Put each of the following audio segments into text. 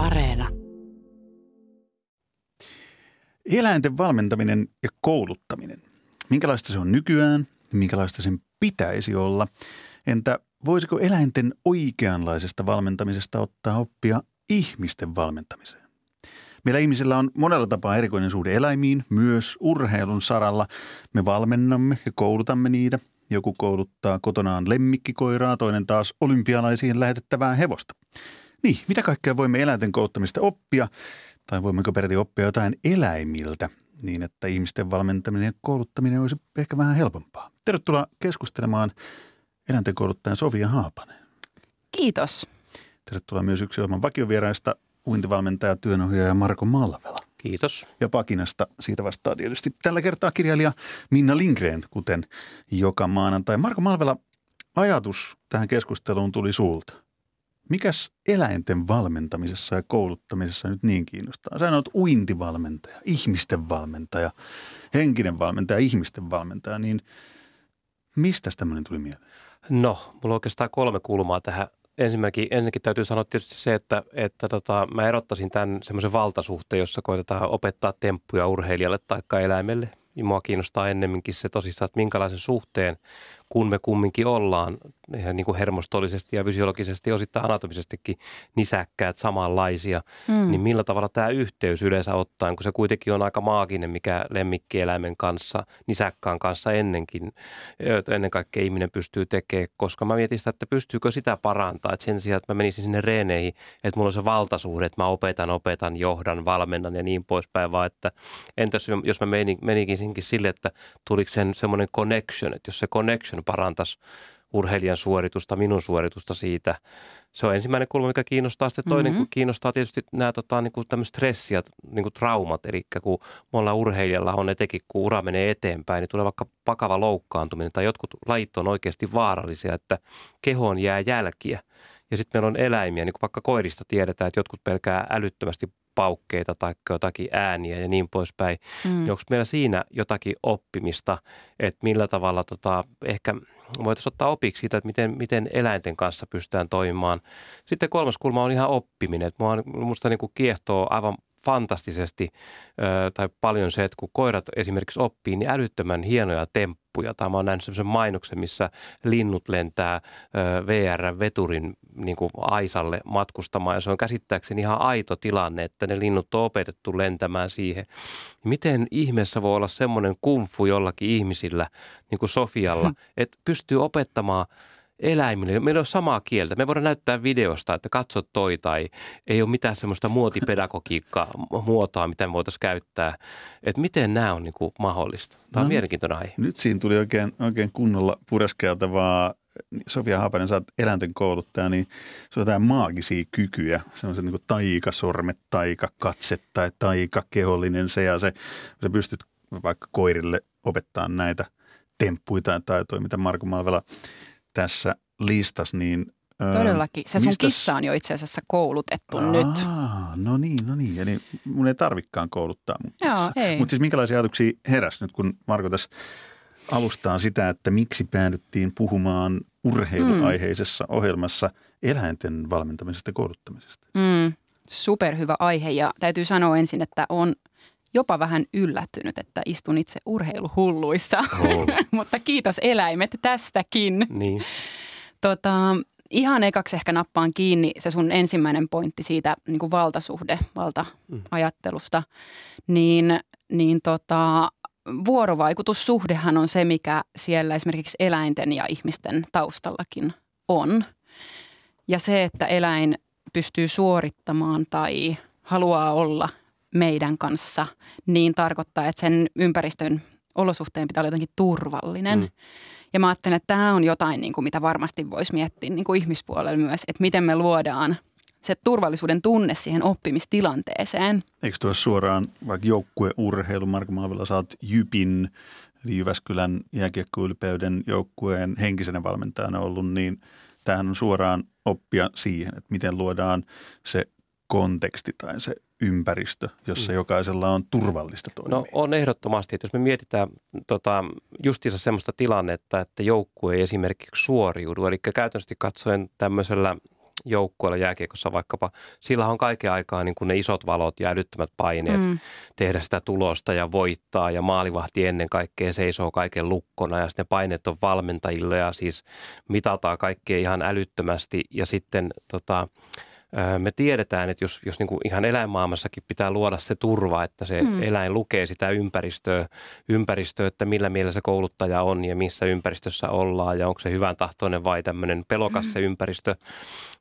Areena. Eläinten valmentaminen ja kouluttaminen. Minkälaista se on nykyään? Minkälaista sen pitäisi olla? Entä voisiko eläinten oikeanlaisesta valmentamisesta ottaa oppia ihmisten valmentamiseen? Meillä ihmisillä on monella tapaa erikoinen suhde eläimiin, myös urheilun saralla. Me valmennamme ja koulutamme niitä. Joku kouluttaa kotonaan lemmikkikoiraa, toinen taas olympialaisiin lähetettävää hevosta. Niin, mitä kaikkea voimme eläinten kouluttamista oppia? Tai voimmeko peräti oppia jotain eläimiltä niin, että ihmisten valmentaminen ja kouluttaminen olisi ehkä vähän helpompaa? Tervetuloa keskustelemaan eläinten kouluttajan Sofia Haapanen. Kiitos. Tervetuloa myös yksi ohjelman vakiovieraista uintivalmentaja, työnohjaaja Marko Malvela. Kiitos. Ja Pakinasta siitä vastaa tietysti tällä kertaa kirjailija Minna Lindgren, kuten joka maanantai. Marko Malvela, ajatus tähän keskusteluun tuli sulta. Mikäs eläinten valmentamisessa ja kouluttamisessa nyt niin kiinnostaa? Sä oot uintivalmentaja, ihmisten valmentaja, henkinen valmentaja, ihmisten valmentaja, niin mistä tämmöinen tuli mieleen? No, mulla on oikeastaan kolme kulmaa tähän. Ensinnäkin, ensinnäkin täytyy sanoa tietysti se, että, että tota, mä erottaisin tämän semmoisen valtasuhteen, jossa koitetaan opettaa temppuja urheilijalle tai eläimelle. Ja mua kiinnostaa ennemminkin se tosissaan, että minkälaisen suhteen kun me kumminkin ollaan ihan niin kuin hermostollisesti ja fysiologisesti osittain anatomisestikin nisäkkäät samanlaisia, mm. niin millä tavalla tämä yhteys yleensä ottaen, kun se kuitenkin on aika maaginen, mikä lemmikkieläimen kanssa, nisäkkään kanssa ennenkin, ennen kaikkea ihminen pystyy tekemään, koska mä mietin sitä, että pystyykö sitä parantaa, että sen sijaan, että mä menisin sinne reeneihin, että mulla on se valtasuhde, että mä opetan, opetan, johdan, valmennan ja niin poispäin, vaan että entäs jos mä menikinkin sille, että tuliko sen semmoinen connection, että jos se connection parantaisi urheilijan suoritusta, minun suoritusta siitä. Se on ensimmäinen kulma, mikä kiinnostaa. Sitten toinen mm-hmm. kiinnostaa tietysti nämä tota, niin kuin tämmöiset stressiat, niin kuin traumat. Eli kun monella urheilijalla on etenkin, kun ura menee eteenpäin, niin tulee vaikka pakava loukkaantuminen tai jotkut lajit on oikeasti vaarallisia, että kehoon jää jälkiä. Ja sitten meillä on eläimiä, niin kuin vaikka koirista tiedetään, että jotkut pelkää älyttömästi paukkeita tai jotakin ääniä ja niin poispäin. Mm. Niin onko meillä siinä jotakin oppimista, että millä tavalla tota, ehkä voitaisiin ottaa opiksi siitä, että miten, miten eläinten kanssa pystytään toimimaan. Sitten kolmas kulma on ihan oppiminen. Musta niin kuin kiehtoo aivan fantastisesti tai paljon se, että kun koirat esimerkiksi oppii niin älyttömän hienoja temppuja. Tai mä oon nähnyt sellaisen mainoksen, missä linnut lentää VR-veturin niin kuin aisalle matkustamaan. Ja se on käsittääkseni ihan aito tilanne, että ne linnut on opetettu lentämään siihen. Miten ihmeessä voi olla semmoinen kumfu jollakin ihmisillä, niin kuin Sofialla, hmm. että pystyy opettamaan – eläimille. Meillä on samaa kieltä. Me voidaan näyttää videosta, että katso toi tai ei ole mitään semmoista muotipedagogiikkaa, muotoa, mitä me voitaisiin käyttää. Että miten nämä on niin kuin mahdollista. Tämä on no, mielenkiintoinen aihe. Nyt siinä tuli oikein, oikein kunnolla pureskeltavaa Sofia Haapanen, sä oot eläinten kouluttaja, niin se on jotain maagisia kykyjä. Se on se niin taikasormet, taikakatse tai taikakehollinen se ja se, sä pystyt vaikka koirille opettaa näitä temppuja tai taitoja, mitä Marko Malvela tässä listas, niin Todellakin. Se sun mistäs... kissa on jo itse asiassa koulutettu Aa, nyt. No niin, no niin. Eli mun ei tarvikaan kouluttaa Joo, Mutta siis minkälaisia ajatuksia heräsi nyt, kun Marko tässä alustaa sitä, että miksi päädyttiin puhumaan urheiluaiheisessa mm. ohjelmassa eläinten valmentamisesta ja kouluttamisesta? Mm, superhyvä aihe ja täytyy sanoa ensin, että on – jopa vähän yllättynyt, että istun itse urheiluhulluissa. Oh. Mutta kiitos eläimet tästäkin. Niin. Tota, ihan ekaksi ehkä nappaan kiinni se sun ensimmäinen pointti siitä niin kuin valtasuhde, valta-ajattelusta. Niin, niin tota, vuorovaikutussuhdehan on se, mikä siellä esimerkiksi eläinten ja ihmisten taustallakin on. Ja se, että eläin pystyy suorittamaan tai haluaa olla meidän kanssa, niin tarkoittaa, että sen ympäristön olosuhteen pitää olla jotenkin turvallinen. Mm. Ja mä ajattelen, että tämä on jotain, niin kuin, mitä varmasti voisi miettiä niin kuin ihmispuolella myös, että miten me luodaan se turvallisuuden tunne siihen oppimistilanteeseen. Eikö tuo suoraan vaikka joukkueurheilu, Marko Maavilla, sä oot Jypin, eli Jyväskylän jääkiekkoylpeyden joukkueen henkisenä valmentajana ollut, niin tämähän on suoraan oppia siihen, että miten luodaan se konteksti tai se ympäristö, jossa mm. jokaisella on turvallista toimia? No on ehdottomasti, että jos me mietitään tota, justiinsa semmoista tilannetta, että joukkue ei esimerkiksi suoriudu, eli käytännössä katsoen tämmöisellä joukkueella jääkiekossa vaikkapa, sillä on kaiken aikaa niin kuin ne isot valot ja älyttömät paineet mm. tehdä sitä tulosta ja voittaa ja maalivahti ennen kaikkea seisoo kaiken lukkona ja sitten ne paineet on valmentajille ja siis mitataan kaikkea ihan älyttömästi ja sitten tota, me tiedetään, että jos, jos niin kuin ihan eläinmaailmassakin pitää luoda se turva, että se mm. eläin lukee sitä ympäristöä, ympäristöä, että millä mielessä se kouluttaja on ja missä ympäristössä ollaan ja onko se hyvän tahtoinen vai tämmöinen pelokas mm. se ympäristö,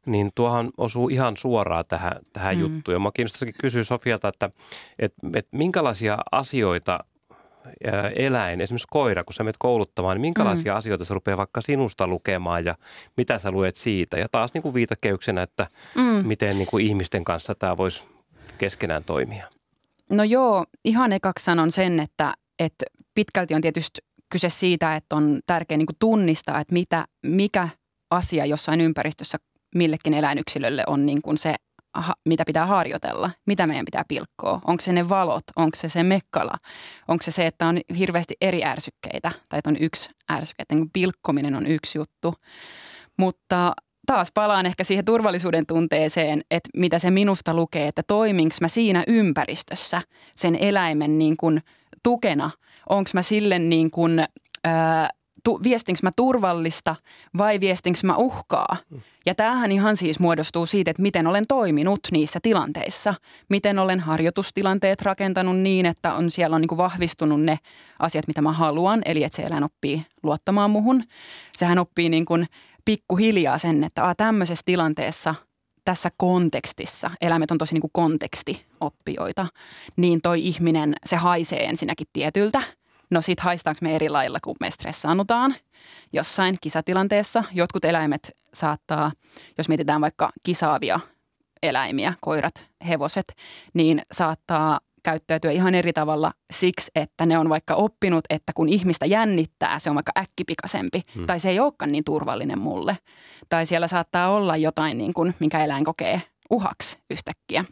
niin tuohan osuu ihan suoraan tähän, tähän mm. juttuun. Ja mä kiinnostaisikin kysyä Sofialta, että, että, että minkälaisia asioita eläin, esimerkiksi koira, kun sä menet kouluttamaan, niin minkälaisia mm. asioita se rupeaa vaikka sinusta lukemaan ja mitä sä luet siitä? Ja taas niin kuin viitakeyksenä, että mm. miten niin kuin ihmisten kanssa tämä voisi keskenään toimia. No joo, ihan ekaksi sanon sen, että, että pitkälti on tietysti kyse siitä, että on tärkeää niin kuin tunnistaa, että mitä, mikä asia jossain ympäristössä millekin eläinyksilölle on niin kuin se mitä pitää harjoitella, mitä meidän pitää pilkkoa. Onko se ne valot, onko se se mekkala, onko se se, että on hirveästi eri ärsykkeitä tai että on yksi ärsyke, että niin pilkkominen on yksi juttu. Mutta taas palaan ehkä siihen turvallisuuden tunteeseen, että mitä se minusta lukee, että toiminko mä siinä ympäristössä sen eläimen niin kuin tukena, onko mä sille niin kuin, ää, tu, viestinkö mä turvallista vai viestinkö mä uhkaa. Ja tämähän ihan siis muodostuu siitä, että miten olen toiminut niissä tilanteissa. Miten olen harjoitustilanteet rakentanut niin, että on, siellä on niin kuin vahvistunut ne asiat, mitä mä haluan. Eli että se eläin oppii luottamaan muhun. Sehän oppii niin kuin pikkuhiljaa sen, että a, tämmöisessä tilanteessa tässä kontekstissa, eläimet on tosi niin kuin kontekstioppijoita, niin toi ihminen, se haisee ensinnäkin tietyltä – No sit haistaanko me eri lailla, kun me stressaannutaan jossain kisatilanteessa. Jotkut eläimet saattaa, jos mietitään vaikka kisaavia eläimiä, koirat, hevoset, niin saattaa käyttäytyä ihan eri tavalla siksi, että ne on vaikka oppinut, että kun ihmistä jännittää, se on vaikka äkkipikaisempi hmm. tai se ei olekaan niin turvallinen mulle. Tai siellä saattaa olla jotain, niin kuin, minkä eläin kokee uhaksi yhtäkkiä.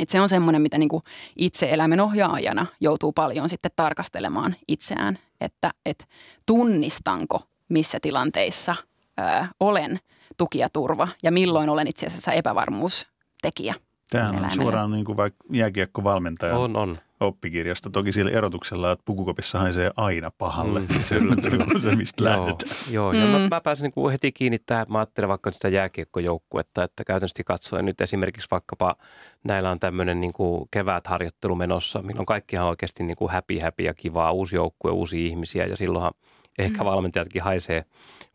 Et se on semmoinen, mitä niinku itse eläimen ohjaajana joutuu paljon sitten tarkastelemaan itseään, että et tunnistanko missä tilanteissa ö, olen tuki ja turva ja milloin olen itse asiassa epävarmuustekijä. Tämähän on suoraan niin kuin vaikka jääkiekkovalmentaja. On, on oppikirjasta. Toki siellä erotuksella, että pukukopissa haisee aina pahalle. Mm. Se on se, mistä lähdetään. Joo, joo. Mm. Ja mä, mä pääsin niin kuin heti kiinni tähän. Mä ajattelen vaikka sitä jääkiekkojoukkuetta, että käytännössä katsoen nyt esimerkiksi vaikkapa näillä on tämmöinen niin kuin kevätharjoittelu menossa, milloin kaikkihan oikeasti niin kuin happy, happy ja kivaa, uusi joukkue, uusia ihmisiä ja silloinhan – ehkä valmentajatkin haisee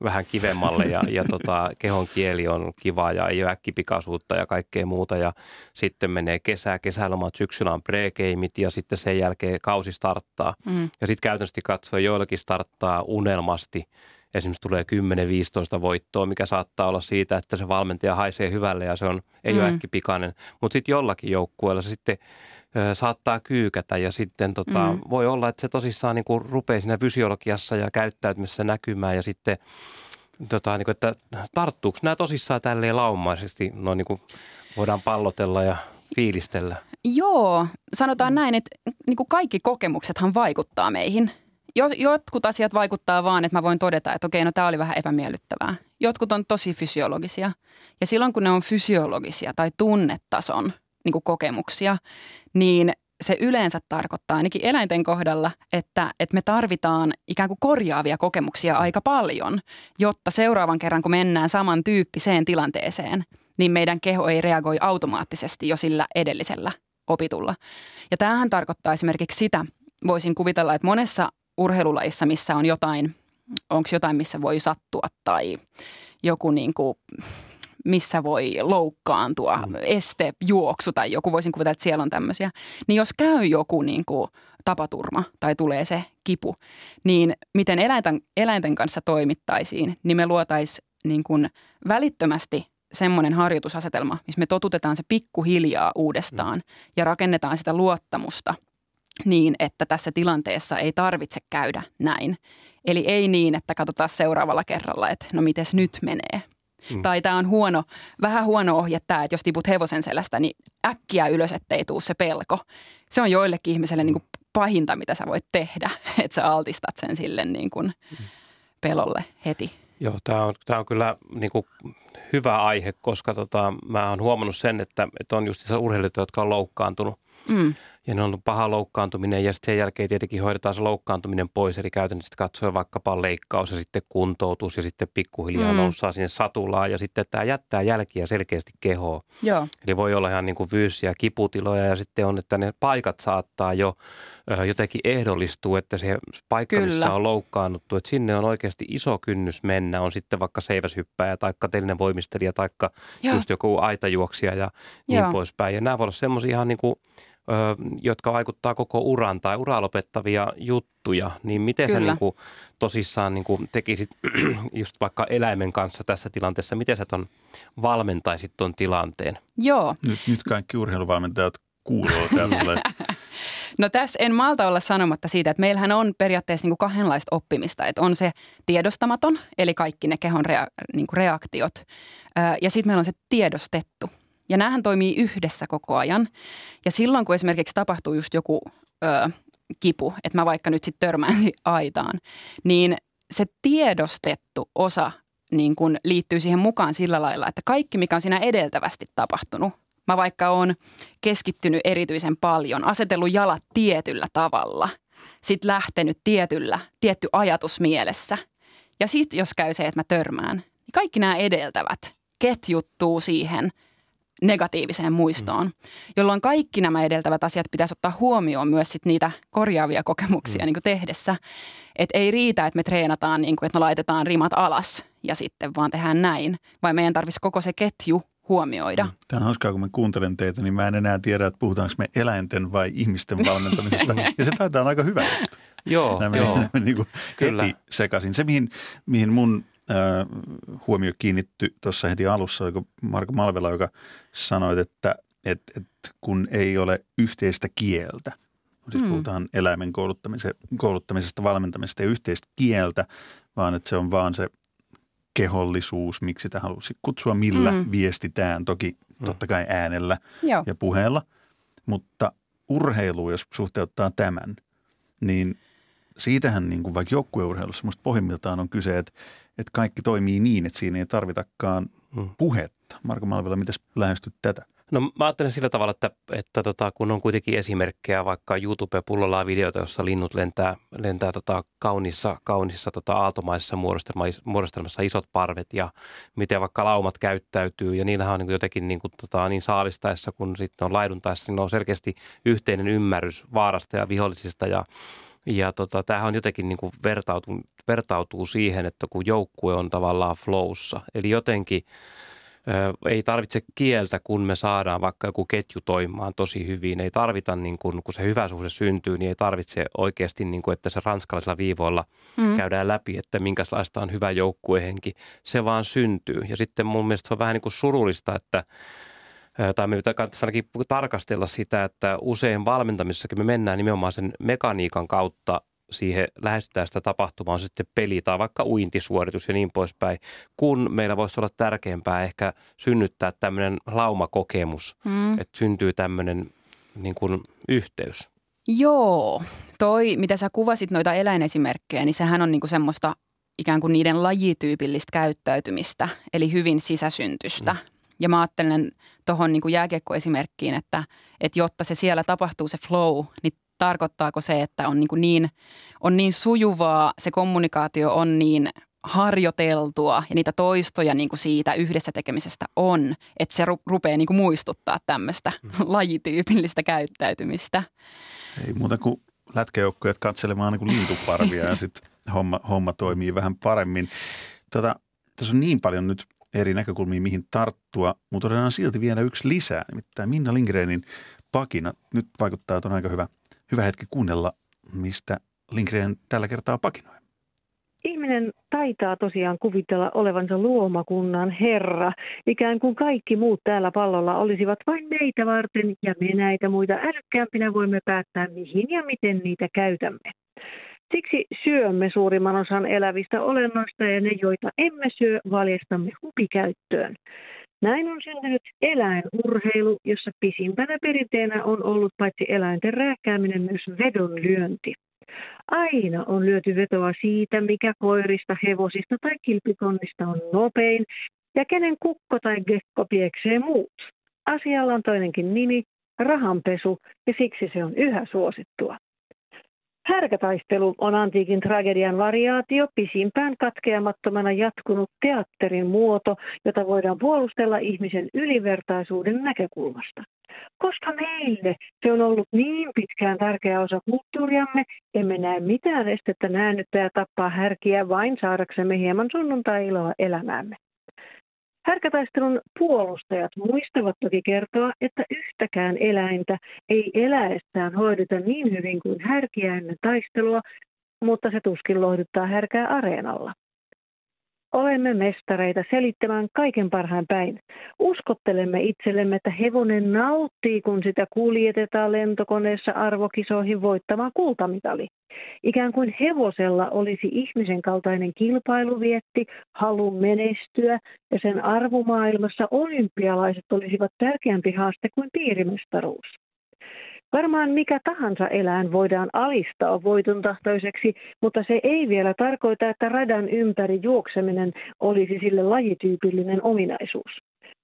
vähän kivemmalle ja, ja tota, kehon kieli on kiva ja ei ole äkkipikaisuutta ja kaikkea muuta. Ja sitten menee kesä, kesälomat, syksyllä on pre ja sitten sen jälkeen kausi starttaa. Mm. Ja sitten käytännössä katsoen joillakin starttaa unelmasti esimerkiksi tulee 10-15 voittoa, mikä saattaa olla siitä, että se valmentaja haisee hyvälle ja se on, ei mm. ole äkkipikainen. Mutta sitten jollakin joukkueella se sitten saattaa kyykätä ja sitten tota, mm. voi olla, että se tosissaan niin kuin rupeaa siinä fysiologiassa ja käyttäytymisessä näkymään ja sitten tota, niin kuin, että tarttuuko nämä tosissaan tälleen laumaisesti, no niin kuin voidaan pallotella ja fiilistellä? Joo, sanotaan näin, että niin kuin kaikki kokemuksethan vaikuttaa meihin. Jotkut asiat vaikuttaa vaan, että mä voin todeta, että okei, no tämä oli vähän epämiellyttävää. Jotkut on tosi fysiologisia. Ja silloin kun ne on fysiologisia tai tunnetason niin kuin kokemuksia, niin se yleensä tarkoittaa ainakin eläinten kohdalla, että, että me tarvitaan ikään kuin korjaavia kokemuksia aika paljon, jotta seuraavan kerran, kun mennään samantyyppiseen tilanteeseen, niin meidän keho ei reagoi automaattisesti jo sillä edellisellä opitulla. Ja tämähän tarkoittaa esimerkiksi sitä, voisin kuvitella, että monessa urheilulajissa, missä on jotain, onko jotain, missä voi sattua tai joku niin kuin missä voi loukkaantua, mm. este, juoksu tai joku, voisin kuvitella, että siellä on tämmöisiä. Niin jos käy joku niin kuin tapaturma tai tulee se kipu, niin miten eläinten, eläinten kanssa toimittaisiin, niin me luotaisiin niin kuin välittömästi semmoinen harjoitusasetelma, missä me totutetaan se pikkuhiljaa uudestaan mm. ja rakennetaan sitä luottamusta niin, että tässä tilanteessa ei tarvitse käydä näin. Eli ei niin, että katsotaan seuraavalla kerralla, että no mites nyt menee, Mm. Tai tämä on huono, vähän huono ohje tämä, että jos tiput hevosen selästä, niin äkkiä ylös, ettei tuu se pelko. Se on joillekin ihmiselle niin kuin pahinta, mitä sä voit tehdä, että sä altistat sen sille niin kuin pelolle heti. Joo, tämä on, tämä on kyllä niin kuin hyvä aihe, koska tota, mä oon huomannut sen, että, että on just urheilijoita, jotka on loukkaantunut. Mm ja ne on paha loukkaantuminen ja sitten sen jälkeen tietenkin hoidetaan se loukkaantuminen pois, eli käytännössä katsoen vaikkapa leikkaus ja sitten kuntoutus ja sitten pikkuhiljaa mm. noussaa sinne satulaan ja sitten tämä jättää jälkiä selkeästi kehoon. Joo. Eli voi olla ihan niin kuin vyysiä kiputiloja ja sitten on, että ne paikat saattaa jo jotenkin ehdollistua, että se paikka, Kyllä. missä on loukkaannuttu, että sinne on oikeasti iso kynnys mennä, on sitten vaikka seiväshyppäjä tai telinen voimistelija tai just joku aitajuoksija ja niin Joo. poispäin. Ja nämä voi olla semmoisia ihan niin kuin jotka vaikuttaa koko uran tai uraa lopettavia juttuja, niin miten Kyllä. sä niin kuin tosissaan niin kuin tekisit just vaikka eläimen kanssa tässä tilanteessa, miten sä ton valmentaisit ton tilanteen? Joo. Nyt, nyt kaikki urheiluvalmentajat kuuluu tälle. No tässä en malta olla sanomatta siitä, että meillähän on periaatteessa niin kuin kahdenlaista oppimista. Että on se tiedostamaton, eli kaikki ne kehon rea, niin kuin reaktiot. Ja sitten meillä on se tiedostettu, ja näähän toimii yhdessä koko ajan. Ja silloin, kun esimerkiksi tapahtuu just joku ö, kipu, että mä vaikka nyt sitten törmään aitaan, niin se tiedostettu osa niin kun liittyy siihen mukaan sillä lailla, että kaikki, mikä on siinä edeltävästi tapahtunut, mä vaikka on keskittynyt erityisen paljon, asetellut jalat tietyllä tavalla, sitten lähtenyt tietyllä, tietty ajatus mielessä. Ja sitten jos käy se, että mä törmään, niin kaikki nämä edeltävät ketjuttuu siihen – negatiiviseen muistoon, mm. jolloin kaikki nämä edeltävät asiat pitäisi ottaa huomioon myös sit niitä korjaavia kokemuksia mm. niin tehdessä. Et ei riitä, että me treenataan, niin kuin, että me laitetaan rimat alas ja sitten vaan tehdään näin, vaan meidän tarvitsisi koko se ketju huomioida. Mm. Tämä on hauskaa, kun mä kuuntelen teitä, niin mä en enää tiedä, että puhutaanko me eläinten vai ihmisten valmentamisesta. ja se taitaa olla aika hyvä juttu. Joo, Nämä joo. Nämä niin kuin heti sekaisin. Se, mihin, mihin mun huomio kiinnitty tuossa heti alussa, Marko Malvela, joka sanoi, että, että, että kun ei ole yhteistä kieltä, siis mm. puhutaan eläimen kouluttamisesta, valmentamisesta ja yhteistä kieltä, vaan että se on vaan se kehollisuus, miksi sitä halusi kutsua, millä mm. viestitään, toki mm. totta kai äänellä Joo. ja puheella, mutta urheilu, jos suhteuttaa tämän, niin siitähän niin kuin vaikka joukkueurheilussa musta pohjimmiltaan on kyse, että, että kaikki toimii niin, että siinä ei tarvitakaan hmm. puhetta. Marko Malvela, miten lähestyt tätä? No mä ajattelen sillä tavalla, että, että tota, kun on kuitenkin esimerkkejä, vaikka YouTube-pullolla videoita, jossa linnut lentää, lentää tota, kaunissa, kaunissa tota, aaltomaisessa muodostelmassa, muodostelmassa isot parvet ja miten vaikka laumat käyttäytyy ja niillähän on niin jotenkin niin, kuin, tota, niin saalistaessa kuin sitten on laiduntaessa, niin on selkeästi yhteinen ymmärrys vaarasta ja vihollisista ja ja tota, tämähän on jotenkin niin kuin vertautuu, vertautuu siihen, että kun joukkue on tavallaan flowssa, eli jotenkin ö, ei tarvitse kieltä, kun me saadaan vaikka joku ketju toimimaan tosi hyvin. Ei tarvita, niin kuin, kun se hyvä suhde syntyy, niin ei tarvitse oikeasti, niin kuin, että se ranskalaisilla viivoilla mm. käydään läpi, että minkälaista on hyvä joukkuehenki. Se vaan syntyy. Ja sitten mun mielestä se on vähän niin kuin surullista, että tai me kannattaisi ainakin tarkastella sitä, että usein valmentamisessakin me mennään nimenomaan sen mekaniikan kautta siihen lähestytään sitä tapahtumaa sitten peli tai vaikka uintisuoritus ja niin poispäin, kun meillä voisi olla tärkeämpää ehkä synnyttää tämmöinen laumakokemus, mm. että syntyy tämmöinen niin kuin yhteys. Joo, toi mitä sä kuvasit noita eläinesimerkkejä, niin sehän on niinku semmoista ikään kuin niiden lajityypillistä käyttäytymistä, eli hyvin sisäsyntystä. Mm. Ja mä ajattelen tuohon niin jääkiekkoesimerkkiin, että, että jotta se siellä tapahtuu se flow, niin tarkoittaako se, että on niin, niin, on niin sujuvaa, se kommunikaatio on niin harjoiteltua ja niitä toistoja niin kuin siitä yhdessä tekemisestä on, että se ru- rupeaa niin kuin muistuttaa tämmöistä mm. lajityypillistä käyttäytymistä. Ei muuta kuin lätkäjoukkoja katselemaan niin kuin lintuparvia ja sitten homma, homma toimii vähän paremmin. Tota, tässä on niin paljon nyt eri näkökulmiin, mihin tarttua, mutta otetaan silti vielä yksi lisää, nimittäin Minna Lindgrenin pakina. Nyt vaikuttaa, että on aika hyvä, hyvä hetki kuunnella, mistä Lindgren tällä kertaa pakinoi. Ihminen taitaa tosiaan kuvitella olevansa luomakunnan herra, ikään kuin kaikki muut täällä pallolla olisivat vain meitä varten ja me näitä muita älykkäämpinä voimme päättää mihin ja miten niitä käytämme. Siksi syömme suurimman osan elävistä olennoista ja ne, joita emme syö, valjastamme hupikäyttöön. Näin on syntynyt eläinurheilu, jossa pisimpänä perinteenä on ollut paitsi eläinten rääkkääminen myös vedonlyönti. Aina on lyöty vetoa siitä, mikä koirista, hevosista tai kilpikonnista on nopein ja kenen kukko tai gekko pieksee muut. Asialla on toinenkin nimi, rahanpesu, ja siksi se on yhä suosittua. Härkätaistelu on antiikin tragedian variaatio, pisimpään katkeamattomana jatkunut teatterin muoto, jota voidaan puolustella ihmisen ylivertaisuuden näkökulmasta. Koska meille se on ollut niin pitkään tärkeä osa kulttuuriamme, emme näe mitään estettä näännyttää tappaa härkiä vain saadaksemme hieman sunnuntai-iloa elämäämme. Härkätaistelun puolustajat muistavat toki kertoa, että yhtäkään eläintä ei eläessään hoideta niin hyvin kuin härkiä ennen taistelua, mutta se tuskin lohduttaa härkää areenalla. Olemme mestareita selittämään kaiken parhaan päin. Uskottelemme itsellemme, että hevonen nauttii, kun sitä kuljetetaan lentokoneessa arvokisoihin voittamaan kultamitali. Ikään kuin hevosella olisi ihmisen kaltainen kilpailuvietti, halu menestyä ja sen arvomaailmassa olympialaiset olisivat tärkeämpi haaste kuin piirimestaruus. Varmaan mikä tahansa eläin voidaan alistaa voiton tahtoiseksi, mutta se ei vielä tarkoita, että radan ympäri juokseminen olisi sille lajityypillinen ominaisuus.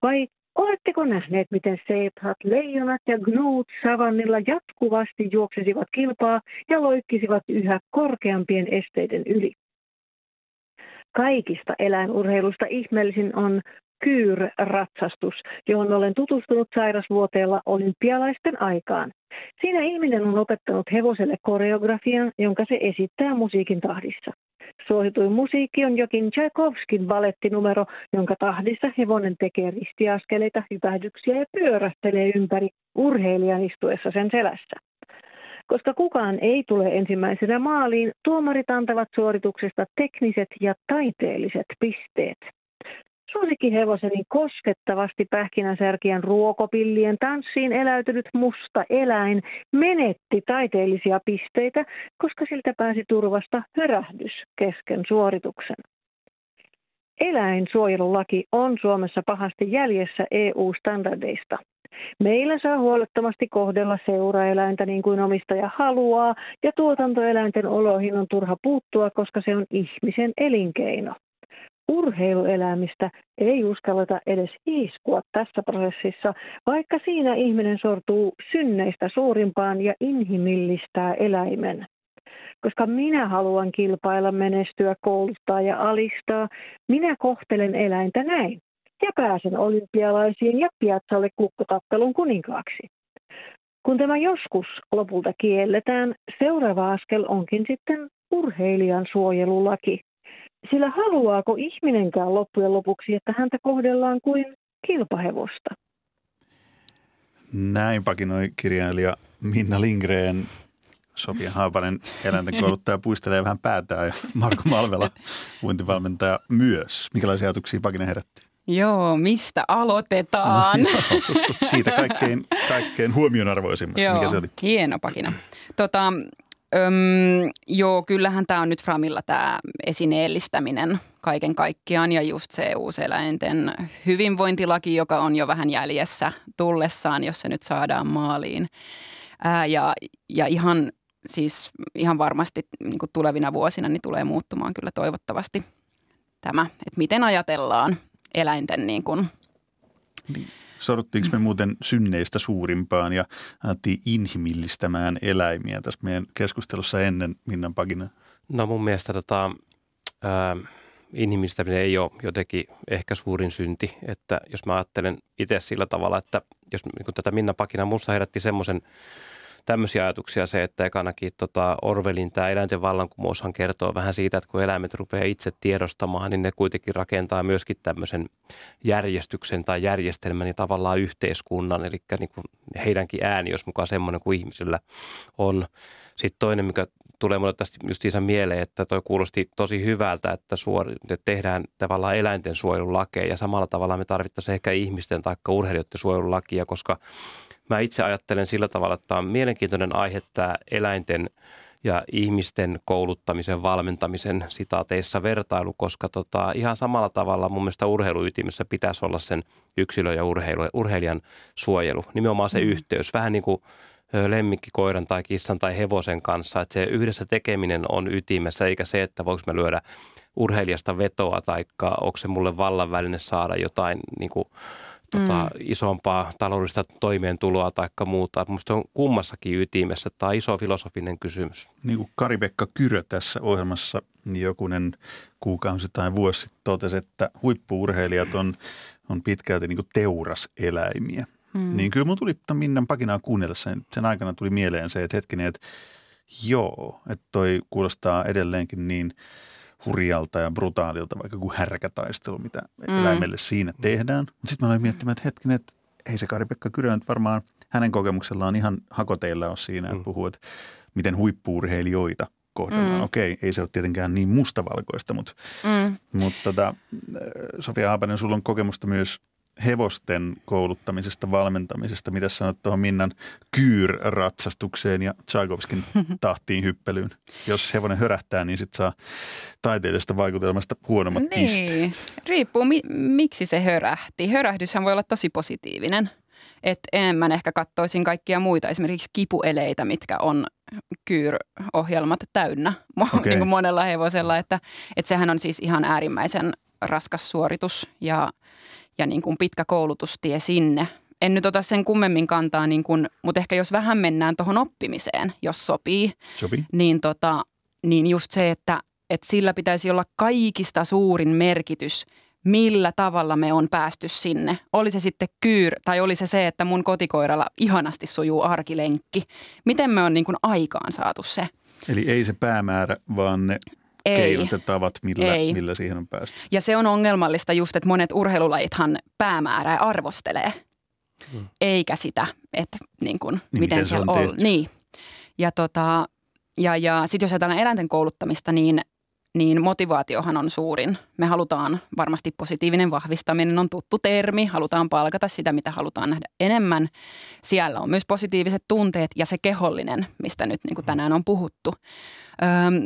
Vai oletteko nähneet, miten seethat, leijonat ja gnuut savannilla jatkuvasti juoksisivat kilpaa ja loikkisivat yhä korkeampien esteiden yli? Kaikista eläinurheilusta ihmeellisin on kyyrratsastus, johon olen tutustunut sairasvuoteella olympialaisten aikaan. Siinä ihminen on opettanut hevoselle koreografian, jonka se esittää musiikin tahdissa. Suosituin musiikki on jokin Tchaikovskin balettinumero, jonka tahdissa hevonen tekee ristiaskeleita, hypähdyksiä ja pyörähtelee ympäri urheilijan istuessa sen selässä. Koska kukaan ei tule ensimmäisenä maaliin, tuomarit antavat suorituksesta tekniset ja taiteelliset pisteet. Suosikkihevoseni koskettavasti pähkinänsärkien ruokopillien tanssiin eläytynyt musta eläin menetti taiteellisia pisteitä, koska siltä pääsi turvasta hörähdys kesken suorituksen. Eläinsuojelulaki on Suomessa pahasti jäljessä EU-standardeista. Meillä saa huolettomasti kohdella seuraeläintä niin kuin omistaja haluaa, ja tuotantoeläinten oloihin on turha puuttua, koska se on ihmisen elinkeino urheiluelämistä ei uskalleta edes iskua tässä prosessissa, vaikka siinä ihminen sortuu synneistä suurimpaan ja inhimillistää eläimen. Koska minä haluan kilpailla, menestyä, kouluttaa ja alistaa, minä kohtelen eläintä näin ja pääsen olympialaisiin ja piatsalle kukkotaptelun kuninkaaksi. Kun tämä joskus lopulta kielletään, seuraava askel onkin sitten urheilijan suojelulaki. Sillä haluaako ihminenkään loppujen lopuksi, että häntä kohdellaan kuin kilpahevosta? Näin pakinoi kirjailija Minna Lindgren. Sofia Haapanen, eläinten kouluttaja, puistelee vähän päätään ja Marko Malvela, uintivalmentaja myös. Mikälaisia ajatuksia pakina herätti? Joo, mistä aloitetaan? No, siitä kaikkein, kaikkein huomionarvoisimmasta, Joo, mikä se oli? hieno pakina. Tota, Öm, joo, kyllähän tämä on nyt Framilla tämä esineellistäminen kaiken kaikkiaan ja just se uuseläinten hyvinvointilaki, joka on jo vähän jäljessä tullessaan, jos se nyt saadaan maaliin. Ää, ja, ja ihan siis ihan varmasti niin tulevina vuosina niin tulee muuttumaan kyllä toivottavasti tämä, että miten ajatellaan eläinten niin kuin, sorruttiinko me muuten synneistä suurimpaan ja alettiin inhimillistämään eläimiä tässä meidän keskustelussa ennen Minnan Pagina? No mun mielestä tota, ää, inhimillistäminen ei ole jotenkin ehkä suurin synti, että jos mä ajattelen itse sillä tavalla, että jos niin tätä Minna Pakina musta herätti semmoisen tämmöisiä ajatuksia se, että ekanakin tota Orwellin tämä eläinten vallankumoushan kertoo vähän siitä, että kun eläimet rupeaa itse tiedostamaan, niin ne kuitenkin rakentaa myöskin tämmöisen järjestyksen tai järjestelmän ja tavallaan yhteiskunnan, eli niin kuin heidänkin ääni, jos mukaan semmoinen kuin ihmisillä on. Sitten toinen, mikä tulee mulle tästä justiinsa mieleen, että toi kuulosti tosi hyvältä, että, suori, että tehdään tavallaan eläinten suojelulakeja ja samalla tavalla me tarvittaisiin ehkä ihmisten tai urheilijoiden suojelulakia, koska mä itse ajattelen sillä tavalla, että tämä on mielenkiintoinen aihe tämä eläinten ja ihmisten kouluttamisen, valmentamisen sitaateissa vertailu, koska tota, ihan samalla tavalla mun mielestä urheiluytimessä pitäisi olla sen yksilön ja urheilu, urheilijan suojelu. Nimenomaan se mm. yhteys. Vähän niin kuin lemmikkikoiran tai kissan tai hevosen kanssa. Että se yhdessä tekeminen on ytimessä, eikä se, että voiko me lyödä urheilijasta vetoa tai onko se mulle vallan väline saada jotain niin kuin, tota, mm. isompaa taloudellista toimeentuloa tai muuta. Minusta on kummassakin ytimessä. Tämä on iso filosofinen kysymys. Niin kuin Kari-Pekka Kyrö tässä ohjelmassa niin jokunen kuukausi tai vuosi sitten totesi, että huippuurheilijat on, on pitkälti niin kuin teuraseläimiä. Mm. Niin kyllä mun tuli Minnan pakinaa kuunnellessa, sen, sen aikana tuli mieleen se, että hetkinen, että joo, että toi kuulostaa edelleenkin niin hurjalta ja brutaalilta, vaikka kuin härkätaistelu, mitä mm. eläimelle siinä tehdään. Mutta sitten mä aloin miettimään, että hetkinen, että ei se Kari-Pekka Kyrö nyt varmaan hänen kokemuksellaan ihan hakoteilla on siinä, että mm. puhuu, että miten huippuurheilijoita kohdellaan. Mm. Okei, ei se ole tietenkään niin mustavalkoista, mutta, mm. mutta tota, Sofia Haapanen, sulla on kokemusta myös hevosten kouluttamisesta, valmentamisesta. Mitä sanot tuohon Minnan kyyrratsastukseen ja Tchaikovskin tahtiin hyppelyyn? Jos hevonen hörähtää, niin sitten saa taiteellisesta vaikutelmasta huonommat niin. pisteet. Riippuu mi- miksi se hörähti. Hörähdyshän voi olla tosi positiivinen. Et enemmän ehkä katsoisin kaikkia muita, esimerkiksi kipueleitä, mitkä on kyyrohjelmat täynnä okay. niin kuin monella hevosella. Että, että sehän on siis ihan äärimmäisen raskas suoritus ja – ja niin kuin pitkä koulutustie sinne. En nyt ota sen kummemmin kantaa, niin kuin, mutta ehkä jos vähän mennään tuohon oppimiseen, jos sopii, sopii. Niin, tota, niin just se, että, että sillä pitäisi olla kaikista suurin merkitys, millä tavalla me on päästy sinne. Oli se sitten kyyr tai oli se se, että mun kotikoiralla ihanasti sujuu arkilenkki. Miten me on niin kuin aikaan saatu se? Eli ei se päämäärä, vaan ne ei. keinot ja tavat, millä, Ei. millä siihen on päästy. Ja se on ongelmallista just, että monet urheilulajithan päämäärää arvostelee, hmm. eikä sitä, että niin kuin, niin miten, miten siellä on. on. Niin. Ja, tota, ja, ja sitten jos ajatellaan eläinten kouluttamista, niin niin motivaatiohan on suurin. Me halutaan, varmasti positiivinen vahvistaminen on tuttu termi, halutaan palkata sitä, mitä halutaan nähdä enemmän. Siellä on myös positiiviset tunteet ja se kehollinen, mistä nyt niin kuin tänään on puhuttu.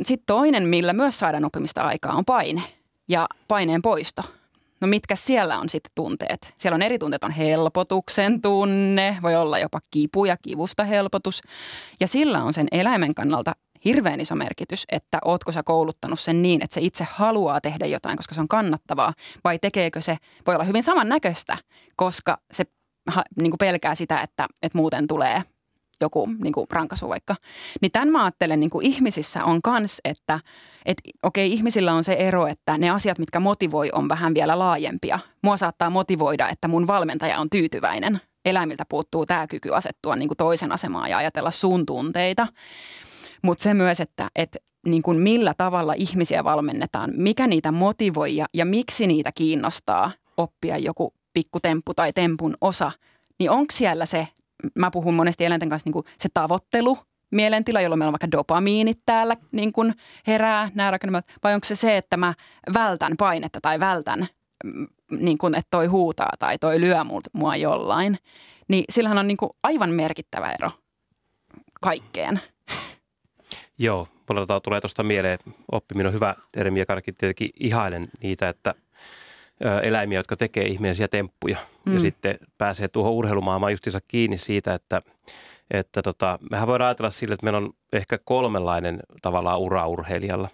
Sitten toinen, millä myös saadaan oppimista aikaa, on paine ja paineen poisto. No mitkä siellä on sitten tunteet? Siellä on eri tunteet, on helpotuksen tunne, voi olla jopa kipu ja kivusta helpotus. Ja sillä on sen eläimen kannalta hirveän iso merkitys, että ootko sä kouluttanut sen niin, että se itse haluaa tehdä jotain, koska se on kannattavaa, vai tekeekö se, voi olla hyvin samannäköistä, koska se niin kuin pelkää sitä, että, että muuten tulee joku niin kuin rankasu vaikka. Niin tämän mä ajattelen niin kuin ihmisissä on kans, että et, okei ihmisillä on se ero, että ne asiat, mitkä motivoi, on vähän vielä laajempia. Mua saattaa motivoida, että mun valmentaja on tyytyväinen. Eläimiltä puuttuu tämä kyky asettua niin kuin toisen asemaan ja ajatella sun tunteita. Mutta se myös, että, että niin kuin millä tavalla ihmisiä valmennetaan, mikä niitä motivoi ja, ja miksi niitä kiinnostaa oppia joku pikkutemppu tai tempun osa, niin onko siellä se, mä puhun monesti eläinten kanssa niin kuin se tavoittelu, mielentila, jolloin meillä on vaikka dopamiinit täällä niin kuin herää, nämä rakennelmat, vai onko se se, että mä vältän painetta tai vältän, mm, niin kuin, että toi huutaa tai toi lyö mua jollain, niin sillähän on niin kuin aivan merkittävä ero kaikkeen. Joo, mulla tulee tuosta mieleen, oppiminen on hyvä termi ja tietenkin ihailen niitä, että eläimiä, jotka tekee ihmeellisiä temppuja mm. ja sitten pääsee tuohon urheilumaailmaan justiinsa kiinni siitä, että, että tota, mehän voidaan ajatella sille, että meillä on ehkä kolmenlainen tavallaan ura urheilijalla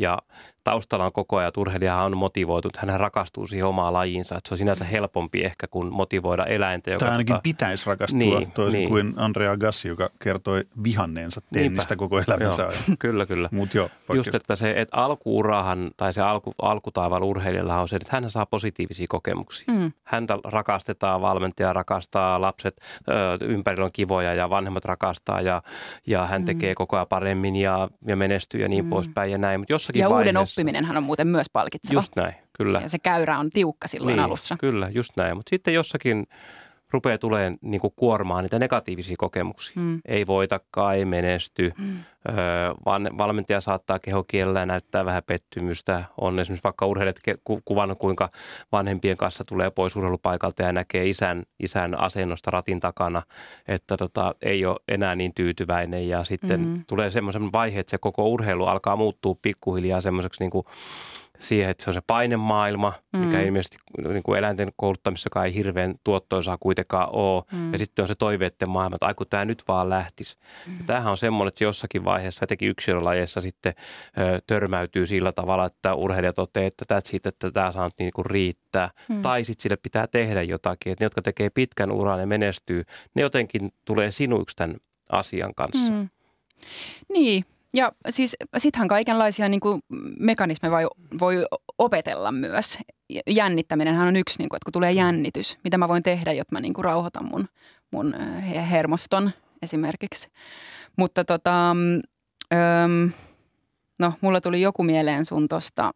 ja taustalla on koko ajan, että on motivoitunut, hän rakastuu siihen omaan lajiinsa. Että se on sinänsä helpompi ehkä kuin motivoida eläintä. Joka tai ainakin tota... pitäisi rakastua, niin, toisin niin. kuin Andrea Gassi, joka kertoi vihanneensa tennistä Niinpä. koko elämänsä ajan. Kyllä, kyllä. Mut jo, Just, että se että alkuurahan tai se alku, alkutaivaalla urheilijalla on se, että hän saa positiivisia kokemuksia. Mm. Häntä rakastetaan, valmentaja rakastaa, lapset ö, ympärillä on kivoja ja vanhemmat rakastaa ja, ja hän mm. tekee koko ajan paremmin ja, ja menestyy ja niin mm. poispäin ja näin. Mutta jossakin ja vaiheessa, uuden oppiminenhan on muuten myös palkitseva. Just näin, kyllä. Se, se käyrä on tiukka silloin niin, alussa. Kyllä, just näin. Mutta sitten jossakin rupeaa tulemaan niin kuin kuormaa niitä negatiivisia kokemuksia. Mm. Ei voitakaan, ei menesty. Mm. Öö, van, valmentaja saattaa kehokielellä näyttää vähän pettymystä. On esimerkiksi vaikka urheilijat ku, kuvannut, kuinka vanhempien kanssa tulee pois urheilupaikalta ja näkee isän, isän asennosta ratin takana, että tota, ei ole enää niin tyytyväinen. Ja sitten mm. tulee semmoisen vaihe, että se koko urheilu alkaa muuttua pikkuhiljaa semmoiseksi niin kuin siihen, että se on se painemaailma, mikä mm. ilmeisesti niin kuin eläinten kouluttamisessakaan ei hirveän tuottoisaa kuitenkaan ole. Mm. Ja sitten on se toiveiden maailma, että aiku tämä nyt vaan lähtisi. Mm. Ja tämähän on semmoinen, että jossakin vaiheessa, etenkin yksilölajeissa sitten ö, törmäytyy sillä tavalla, että urheilijat toteavat, että tämä siitä, että tämä saa nyt niin kuin riittää. Mm. Tai sitten sille pitää tehdä jotakin. Että ne, jotka tekee pitkän uran ja menestyy, ne jotenkin tulee sinuiksi tämän asian kanssa. Mm. Niin, ja siis sittenhän kaikenlaisia niin kuin mekanismeja voi, voi opetella myös. Jännittäminenhän on yksi, niin kuin, että kun tulee jännitys, mitä mä voin tehdä, jotta mä niin kuin rauhoitan mun, mun äh, hermoston esimerkiksi. Mutta tota, öm, no, mulla tuli joku mieleen sun tosta,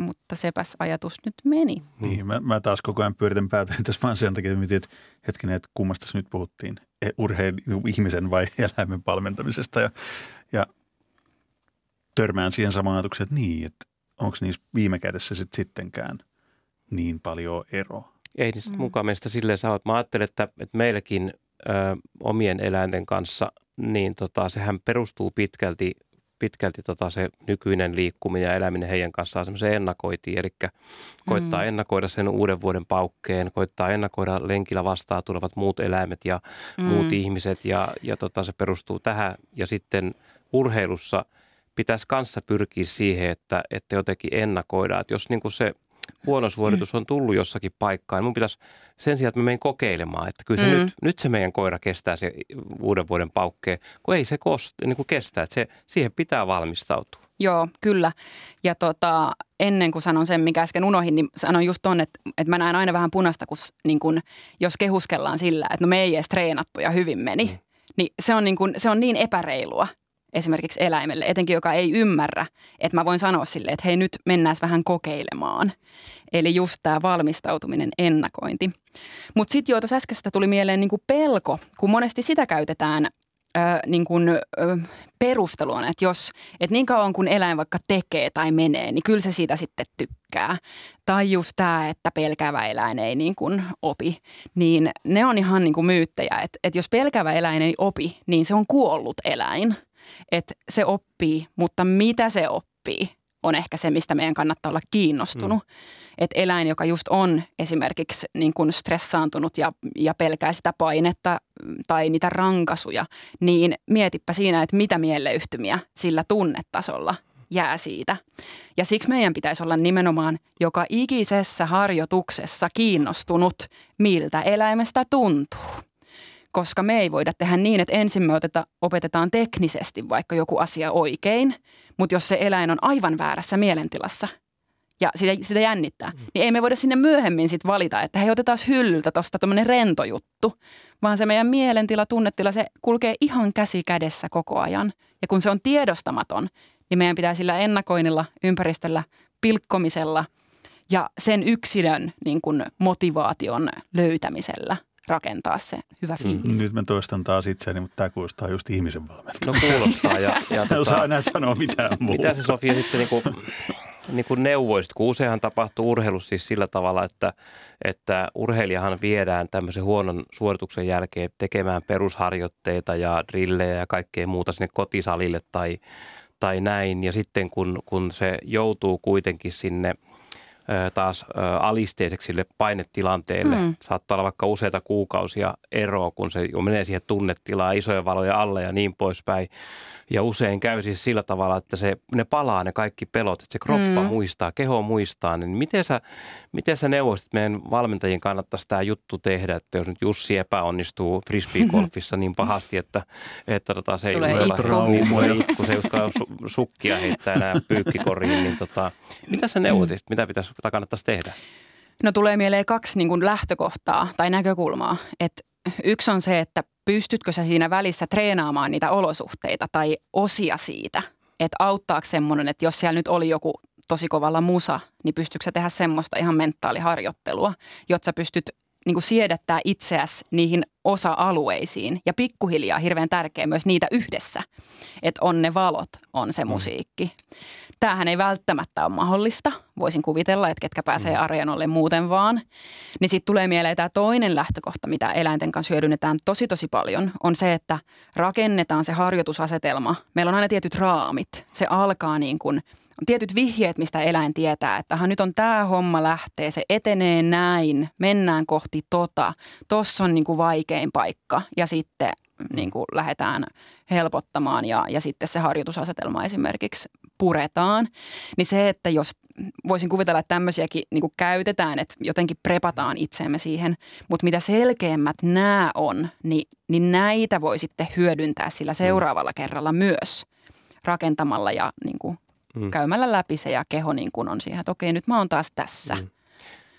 mutta sepäs ajatus nyt meni. Niin, mä, mä taas koko ajan pyöritän päätä tässä vaan sen takia, että hetkinen, että kummasta nyt puhuttiin, e, urheil, ihmisen vai eläimen palmentamisesta. Ja, ja törmään siihen samaan ajatukseen, että niin, että onko niissä viime kädessä sit sittenkään niin paljon eroa. Ei niistä mm. mukaan meistä silleen saa. Mä ajattelen, että, että meilläkin ö, omien eläinten kanssa, niin tota, sehän perustuu pitkälti, pitkälti tota se nykyinen liikkuminen ja eläminen heidän kanssaan semmoiseen ennakoitiin. Eli koittaa mm. ennakoida sen uuden vuoden paukkeen, koittaa ennakoida lenkillä vastaan tulevat muut eläimet ja mm. muut ihmiset ja, ja tota, se perustuu tähän. Ja sitten urheilussa – pitäisi kanssa pyrkiä siihen, että, että jotenkin ennakoidaan, että jos niin kuin se huono suoritus on tullut jossakin paikkaan, niin mun pitäisi sen sijaan, että mä menen kokeilemaan, että kyllä se mm. nyt, nyt se meidän koira kestää se uuden vuoden paukkeen, kun ei se kost, niin kuin kestää, että se, siihen pitää valmistautua. Joo, kyllä. Ja tota, ennen kuin sanon sen, mikä äsken unohin, niin sanon just ton, että, että mä näen aina vähän punasta, kun, niin kun, jos kehuskellaan sillä, että no me ei edes treenattu ja hyvin meni. Mm. Niin se on, niin kun, se on niin epäreilua esimerkiksi eläimelle, etenkin joka ei ymmärrä, että mä voin sanoa sille, että hei nyt mennään vähän kokeilemaan. Eli just tämä valmistautuminen, ennakointi. Mutta sitten jo tuossa äskeistä tuli mieleen niinku pelko, kun monesti sitä käytetään ö, niin kuin, ö, perusteluna, että jos, että niin kauan kun eläin vaikka tekee tai menee, niin kyllä se siitä sitten tykkää. Tai just tämä, että pelkävä eläin ei niin kuin opi, niin ne on ihan niin kuin myyttejä, että, että jos pelkävä eläin ei opi, niin se on kuollut eläin – että se oppii, mutta mitä se oppii on ehkä se, mistä meidän kannattaa olla kiinnostunut. Mm. Että eläin, joka just on esimerkiksi niin kuin stressaantunut ja, ja pelkää sitä painetta tai niitä rankasuja, niin mietipä siinä, että mitä mieleyhtymiä sillä tunnetasolla jää siitä. Ja siksi meidän pitäisi olla nimenomaan joka ikisessä harjoituksessa kiinnostunut, miltä eläimestä tuntuu koska me ei voida tehdä niin, että ensin me oteta, opetetaan teknisesti vaikka joku asia oikein, mutta jos se eläin on aivan väärässä mielentilassa ja sitä, sitä jännittää, mm. niin ei me voida sinne myöhemmin sitten valita, että hei otetaan hyllyltä tuosta tämmöinen rento juttu, vaan se meidän mielentila, tunnetila, se kulkee ihan käsi kädessä koko ajan. Ja kun se on tiedostamaton, niin meidän pitää sillä ennakoinnilla, ympäristöllä, pilkkomisella ja sen yksilön niin kuin motivaation löytämisellä – rakentaa se hyvä mm. fiilis. Nyt mä toistan taas itseäni, mutta tämä kuulostaa just ihmisen valmentamista. No kuulostaa. Ja, ja tota, osaa enää sanoa mitään muuta. Mitä se Sofia sitten niin kuin, niin kuin neuvoisit, kun useinhan tapahtuu urheilussa siis sillä tavalla, että, että urheilijahan viedään tämmöisen huonon suorituksen jälkeen tekemään perusharjoitteita ja drillejä ja kaikkea muuta sinne kotisalille tai, tai näin. Ja sitten kun, kun se joutuu kuitenkin sinne – taas alisteiseksi sille painetilanteelle. Mm. Saattaa olla vaikka useita kuukausia eroa, kun se jo menee siihen tunnetilaan, isoja valoja alle ja niin poispäin. Ja usein käy siis sillä tavalla, että se, ne palaa ne kaikki pelot, että se kroppa mm. muistaa, keho muistaa. Niin miten sä, miten sä neuvosit meidän valmentajien kannattaisi tämä juttu tehdä, että jos nyt Jussi epäonnistuu frisbee-golfissa niin pahasti, että, että tota, se ei uskalla, niin, itku, se ei uskalla su, sukkia heittää enää pyykkikoriin, niin tota, mitä sä neuvotit, mitä pitäisi kannattaisi tehdä? No tulee mieleen kaksi niin kuin lähtökohtaa tai näkökulmaa. että yksi on se, että pystytkö sä siinä välissä treenaamaan niitä olosuhteita tai osia siitä, että auttaako semmoinen, että jos siellä nyt oli joku tosi kovalla musa, niin pystytkö sä tehdä semmoista ihan mentaaliharjoittelua, jotta sä pystyt niin kuin siedättää itseäsi niihin osa-alueisiin. Ja pikkuhiljaa hirveän tärkeä myös niitä yhdessä, että on ne valot, on se mm. musiikki. Tämähän ei välttämättä ole mahdollista. Voisin kuvitella, että ketkä pääsee mm. areenalle muuten vaan. Niin sitten tulee mieleen tämä toinen lähtökohta, mitä eläinten kanssa hyödynnetään tosi tosi paljon, on se, että rakennetaan se harjoitusasetelma. Meillä on aina tietyt raamit. Se alkaa niin kuin – tietyt vihjeet, mistä eläin tietää, että nyt on tämä homma lähtee, se etenee näin, mennään kohti tota, tossa on niin kuin vaikein paikka ja sitten niin kuin lähdetään helpottamaan ja, ja sitten se harjoitusasetelma esimerkiksi puretaan, niin se, että jos voisin kuvitella, että tämmöisiäkin niin kuin käytetään, että jotenkin prepataan itseemme siihen, mutta mitä selkeämmät nämä on, niin, niin näitä voi sitten hyödyntää sillä seuraavalla kerralla myös rakentamalla ja niin kuin mm. käymällä läpi se ja keho niin kuin on siihen, että okei nyt mä oon taas tässä. Mm.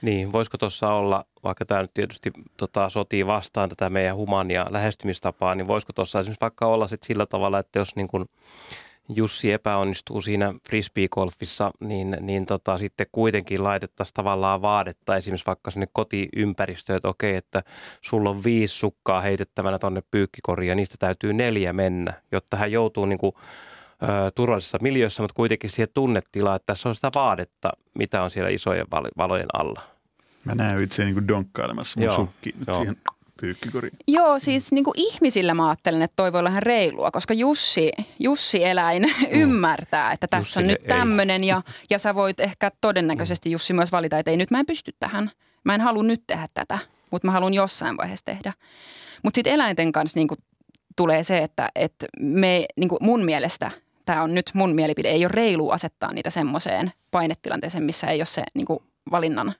Niin, voisiko tuossa olla, vaikka tämä nyt tietysti tota, sotii vastaan tätä meidän humania lähestymistapaa, niin voisiko tuossa esimerkiksi vaikka olla sit sillä tavalla, että jos niin kuin Jussi epäonnistuu siinä frisbeegolfissa, niin, niin tota, sitten kuitenkin laitettaisiin tavallaan vaadetta esimerkiksi vaikka sinne kotiympäristöön, että okei, että sulla on viisi sukkaa heitettävänä tuonne pyykkikoriin ja niistä täytyy neljä mennä, jotta hän joutuu niin kuin, turvallisessa miljöissä, mutta kuitenkin siihen tunnetilaan, että tässä on sitä vaadetta, mitä on siellä isojen valojen alla. Mä näen itse niin kuin donkkailemassa mun sukkiin nyt siihen pyykkikoriin. Joo, siis niin kuin ihmisillä mä ajattelen, että toi voi olla ihan reilua, koska Jussi, Jussi eläin mm. ymmärtää, että tässä Jussille on nyt tämmöinen ja, ja sä voit ehkä todennäköisesti Jussi myös valita, että ei nyt mä en pysty tähän. Mä en halua nyt tehdä tätä, mutta mä haluan jossain vaiheessa tehdä. Mutta sitten eläinten kanssa niin kuin tulee se, että, että me, niin kuin mun mielestä, tämä on nyt mun mielipide, ei ole reilu asettaa niitä semmoiseen painetilanteeseen, missä ei ole se niin kuin valinnan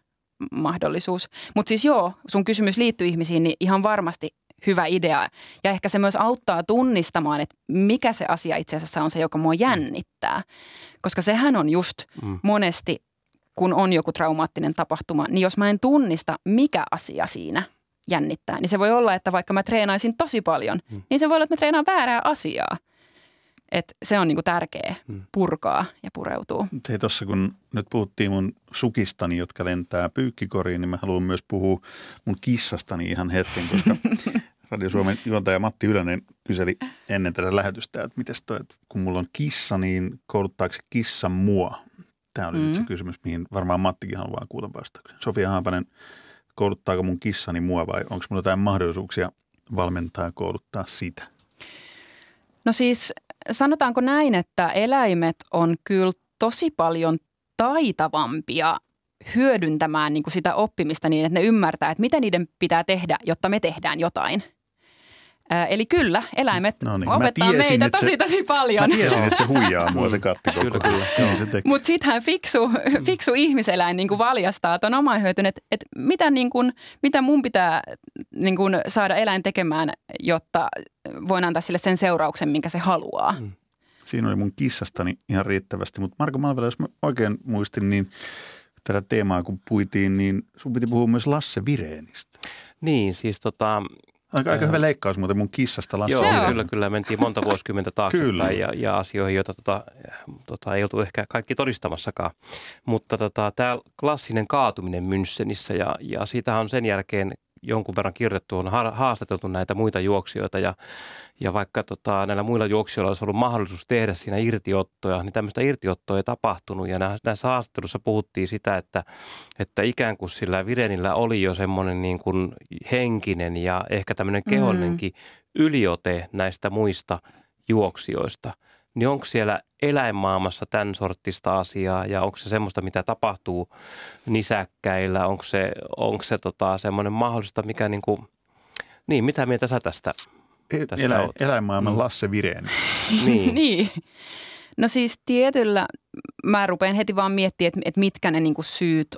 mahdollisuus. Mutta siis joo, sun kysymys liittyy ihmisiin, niin ihan varmasti hyvä idea. Ja ehkä se myös auttaa tunnistamaan, että mikä se asia itse asiassa on se, joka mua jännittää. Koska sehän on just mm. monesti, kun on joku traumaattinen tapahtuma, niin jos mä en tunnista, mikä asia siinä jännittää, niin se voi olla, että vaikka mä treenaisin tosi paljon, mm. niin se voi olla, että mä treenaan väärää asiaa. Et se on niinku tärkeä hmm. purkaa ja pureutuu. Hei tuossa kun nyt puhuttiin mun sukistani, jotka lentää pyykkikoriin, niin mä haluan myös puhua mun kissastani ihan hetken, koska Radio Suomen juontaja Matti Ylönen kyseli ennen tätä lähetystä, että miten toi, että kun mulla on kissa, niin kouluttaako se kissa mua? Tämä oli mm. nyt se mm. kysymys, mihin varmaan Mattikin haluaa kuulla vastauksen. Sofia Haapanen, kouluttaako mun kissani mua vai onko mulla jotain mahdollisuuksia valmentaa ja kouluttaa sitä? No siis sanotaanko näin, että eläimet on kyllä tosi paljon taitavampia hyödyntämään niin kuin sitä oppimista niin, että ne ymmärtää, että mitä niiden pitää tehdä, jotta me tehdään jotain. Eli kyllä, eläimet no niin, opettaa tiesin, meitä tosi tosi paljon. Mä tiesin, että se huijaa mua se katti koko Kyllä, kyllä. Mutta sittenhän fiksu, fiksu ihmiseläin niin kuin valjastaa tuon oman hyötyn, että, että mitä, niin kuin, mitä mun pitää niin kuin saada eläin tekemään, jotta voin antaa sille sen seurauksen, minkä se haluaa. Mm. Siinä oli mun kissastani ihan riittävästi, mutta Marko Malvela, jos mä oikein muistin, niin tätä teemaa kun puitiin, niin sun piti puhua myös Lasse Vireenistä. Niin, siis tota, Aika, aika hyvä leikkaus muuten mun kissasta Lasse. Joo, Joo. kyllä, kyllä. Mentiin monta vuosikymmentä taaksepäin ja, ja asioihin, joita tota, tota, ei oltu ehkä kaikki todistamassakaan. Mutta tota, tämä klassinen kaatuminen Münchenissä ja, ja siitä on sen jälkeen jonkun verran kirjoitettu, on haastateltu näitä muita juoksijoita ja, ja vaikka tota, näillä muilla juoksijoilla olisi ollut mahdollisuus tehdä siinä irtiottoja, niin tämmöistä irtiottoa ei tapahtunut ja näissä haastattelussa puhuttiin sitä, että, että ikään kuin sillä Virenillä oli jo semmoinen niin kuin henkinen ja ehkä tämmöinen kehollinenkin mm. yliote näistä muista juoksijoista – niin onko siellä eläinmaailmassa tämän sortista asiaa ja onko se semmoista, mitä tapahtuu nisäkkäillä? Onko se, onko se tota, semmoinen mahdollista, mikä niin kuin, niin mitä mieltä sä tästä, e- tästä Elä, Eläinmaailman mm. Lasse Vireen. niin. niin. No siis tietyllä, mä rupean heti vaan miettimään, että, että mitkä ne niin kuin syyt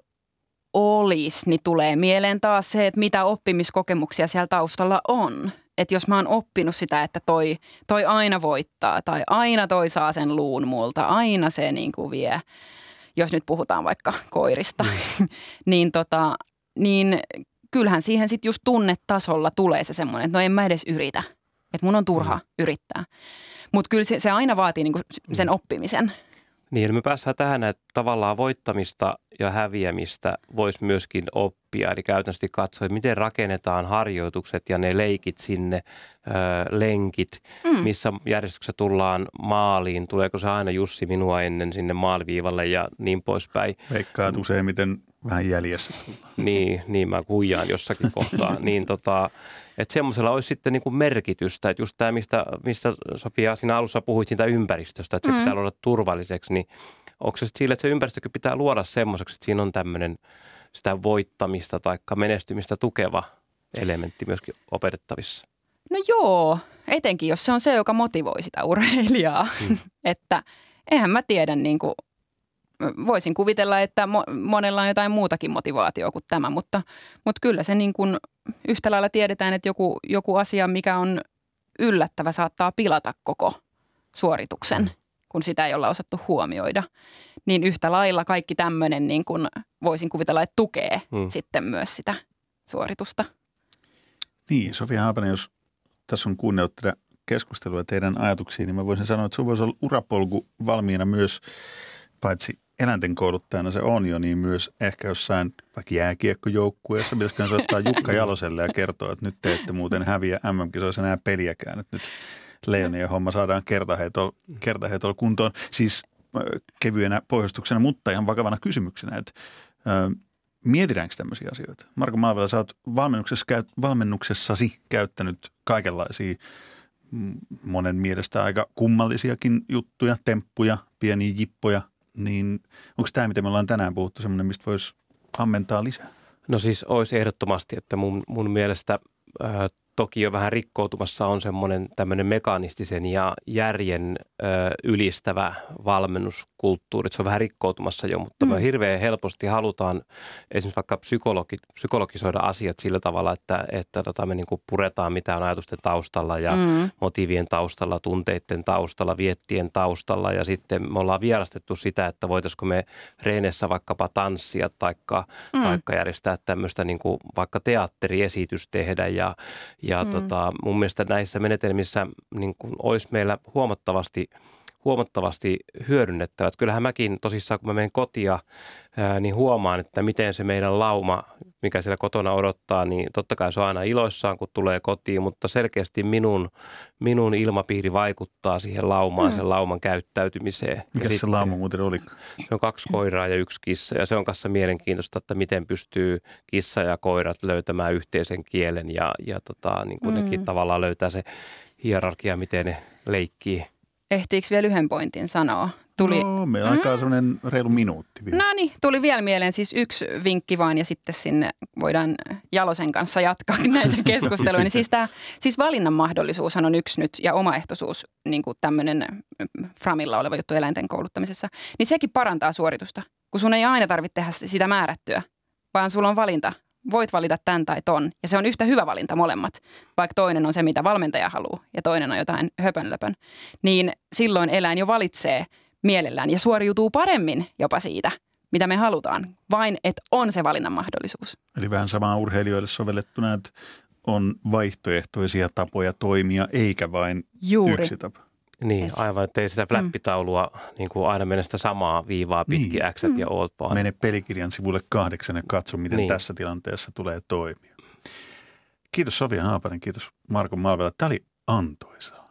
olisi, niin tulee mieleen taas se, että mitä oppimiskokemuksia siellä taustalla on että jos mä oon oppinut sitä, että toi, toi aina voittaa tai aina toi saa sen luun multa, aina se niin kuin vie, jos nyt puhutaan vaikka koirista, mm. niin, tota, niin kyllähän siihen sitten just tunnetasolla tulee se semmoinen, että no en mä edes yritä, että mun on turha mm. yrittää. Mutta kyllä se, se aina vaatii niinku sen mm. oppimisen. Niin, me päästään tähän, että tavallaan voittamista ja häviämistä voisi myöskin oppia. Eli käytännössä katsoa, miten rakennetaan harjoitukset ja ne leikit sinne, ö, lenkit, mm. missä järjestyksessä tullaan maaliin. Tuleeko se aina Jussi minua ennen sinne maaliviivalle ja niin poispäin. Veikkaat useimmiten vähän jäljessä. niin, niin mä kujaan jossakin kohtaa. niin tota, että semmoisella olisi sitten niin kuin merkitystä, että just tämä, mistä, mistä Sofia siinä alussa puhuit siitä ympäristöstä, että se mm. pitää olla turvalliseksi, niin onko se sille, että se ympäristökin pitää luoda semmoiseksi, että siinä on tämmöinen sitä voittamista tai menestymistä tukeva elementti myöskin opetettavissa? No joo, etenkin jos se on se, joka motivoi sitä urheilijaa. Mm. että eihän mä tiedä, niin kuin, voisin kuvitella, että mo- monella on jotain muutakin motivaatiota kuin tämä, mutta, mutta kyllä se niin kuin yhtä lailla tiedetään, että joku, joku asia, mikä on yllättävä, saattaa pilata koko suorituksen, mm. Kun sitä ei olla osattu huomioida. Niin yhtä lailla kaikki tämmöinen niin kuin voisin kuvitella, että tukee mm. sitten myös sitä suoritusta. Niin, Sofia Haapanen, jos tässä on kuunnellut tätä keskustelua teidän ajatuksiin, niin mä voisin sanoa, että sinulla voisi olla urapolku valmiina myös, paitsi eläinten kouluttajana se on jo, niin myös ehkä jossain vaikka jääkiekkojoukkueessa, pitäisikö soittaa Jukka Jaloselle ja kertoa, että nyt te ette muuten häviä MM-kisoissa enää peliäkään, että nyt Leonien homma saadaan kertaheitolla, kertaheitolla kuntoon. Siis kevyenä pohjustuksena, mutta ihan vakavana kysymyksenä, että Mietitäänkö tämmöisiä asioita? Marko Malvela, sä oot valmennuksessa, valmennuksessasi käyttänyt kaikenlaisia monen mielestä aika kummallisiakin juttuja, temppuja, pieniä jippoja, niin onko tämä, mitä me ollaan tänään puhuttu, semmoinen, mistä voisi ammentaa lisää? No siis olisi ehdottomasti, että mun, mun mielestä toki jo vähän rikkoutumassa on semmoinen tämmöinen mekanistisen ja järjen ö, ylistävä valmennuskulttuuri. Se on vähän rikkoutumassa jo, mutta mm. me hirveän helposti halutaan esimerkiksi vaikka psykologi, psykologisoida asiat sillä tavalla, että, että tota, me niinku puretaan mitä on ajatusten taustalla ja mm. motiivien taustalla, tunteiden taustalla, viettien taustalla ja sitten me ollaan vierastettu sitä, että voitaisiko me reenessä vaikkapa tanssia taikka, mm. taikka järjestää tämmöistä niinku vaikka teatteriesitys tehdä ja ja mm. tota, mun mielestä näissä menetelmissä niin kuin olisi meillä huomattavasti huomattavasti hyödynnettävät. Kyllähän mäkin tosissaan, kun mä menen kotia, ää, niin huomaan, että miten se meidän lauma, mikä siellä kotona odottaa, niin totta kai se on aina iloissaan, kun tulee kotiin, mutta selkeästi minun, minun ilmapiiri vaikuttaa siihen laumaan, mm. sen lauman käyttäytymiseen. Mikä se lauma muuten oli? Se on kaksi koiraa ja yksi kissa ja se on kanssa mielenkiintoista, että miten pystyy kissa ja koirat löytämään yhteisen kielen ja, ja tota, niin kuin mm. nekin tavallaan löytää se hierarkia, miten ne leikkii. Ehtiikö vielä yhden pointin sanoa? Tuli... No, me aikaa mm. semmoinen reilu minuutti vielä. No niin, tuli vielä mieleen siis yksi vinkki vaan ja sitten sinne voidaan Jalosen kanssa jatkaa näitä keskusteluja. niin siis, tämä, siis valinnan mahdollisuushan on yksi nyt ja omaehtoisuus, niin kuin tämmöinen Framilla oleva juttu eläinten kouluttamisessa, niin sekin parantaa suoritusta, kun sun ei aina tarvitse tehdä sitä määrättyä, vaan sulla on valinta voit valita tämän tai ton. Ja se on yhtä hyvä valinta molemmat, vaikka toinen on se, mitä valmentaja haluaa ja toinen on jotain höpönlöpön. Niin silloin eläin jo valitsee mielellään ja suoriutuu paremmin jopa siitä, mitä me halutaan, vain että on se valinnan mahdollisuus. Eli vähän samaa urheilijoille sovellettuna, että on vaihtoehtoisia tapoja toimia, eikä vain Juuri. yksi tapa. Niin, yes. aivan, että ei sitä flappitaulua mm. niin kuin aina mene sitä samaa viivaa pitkin niin. X mm. ja oot vaan. Mene pelikirjan sivulle kahdeksan ja katso, miten niin. tässä tilanteessa tulee toimia. Kiitos Sofia Haapanen, kiitos Marko Malvela. Tämä oli antoisaa.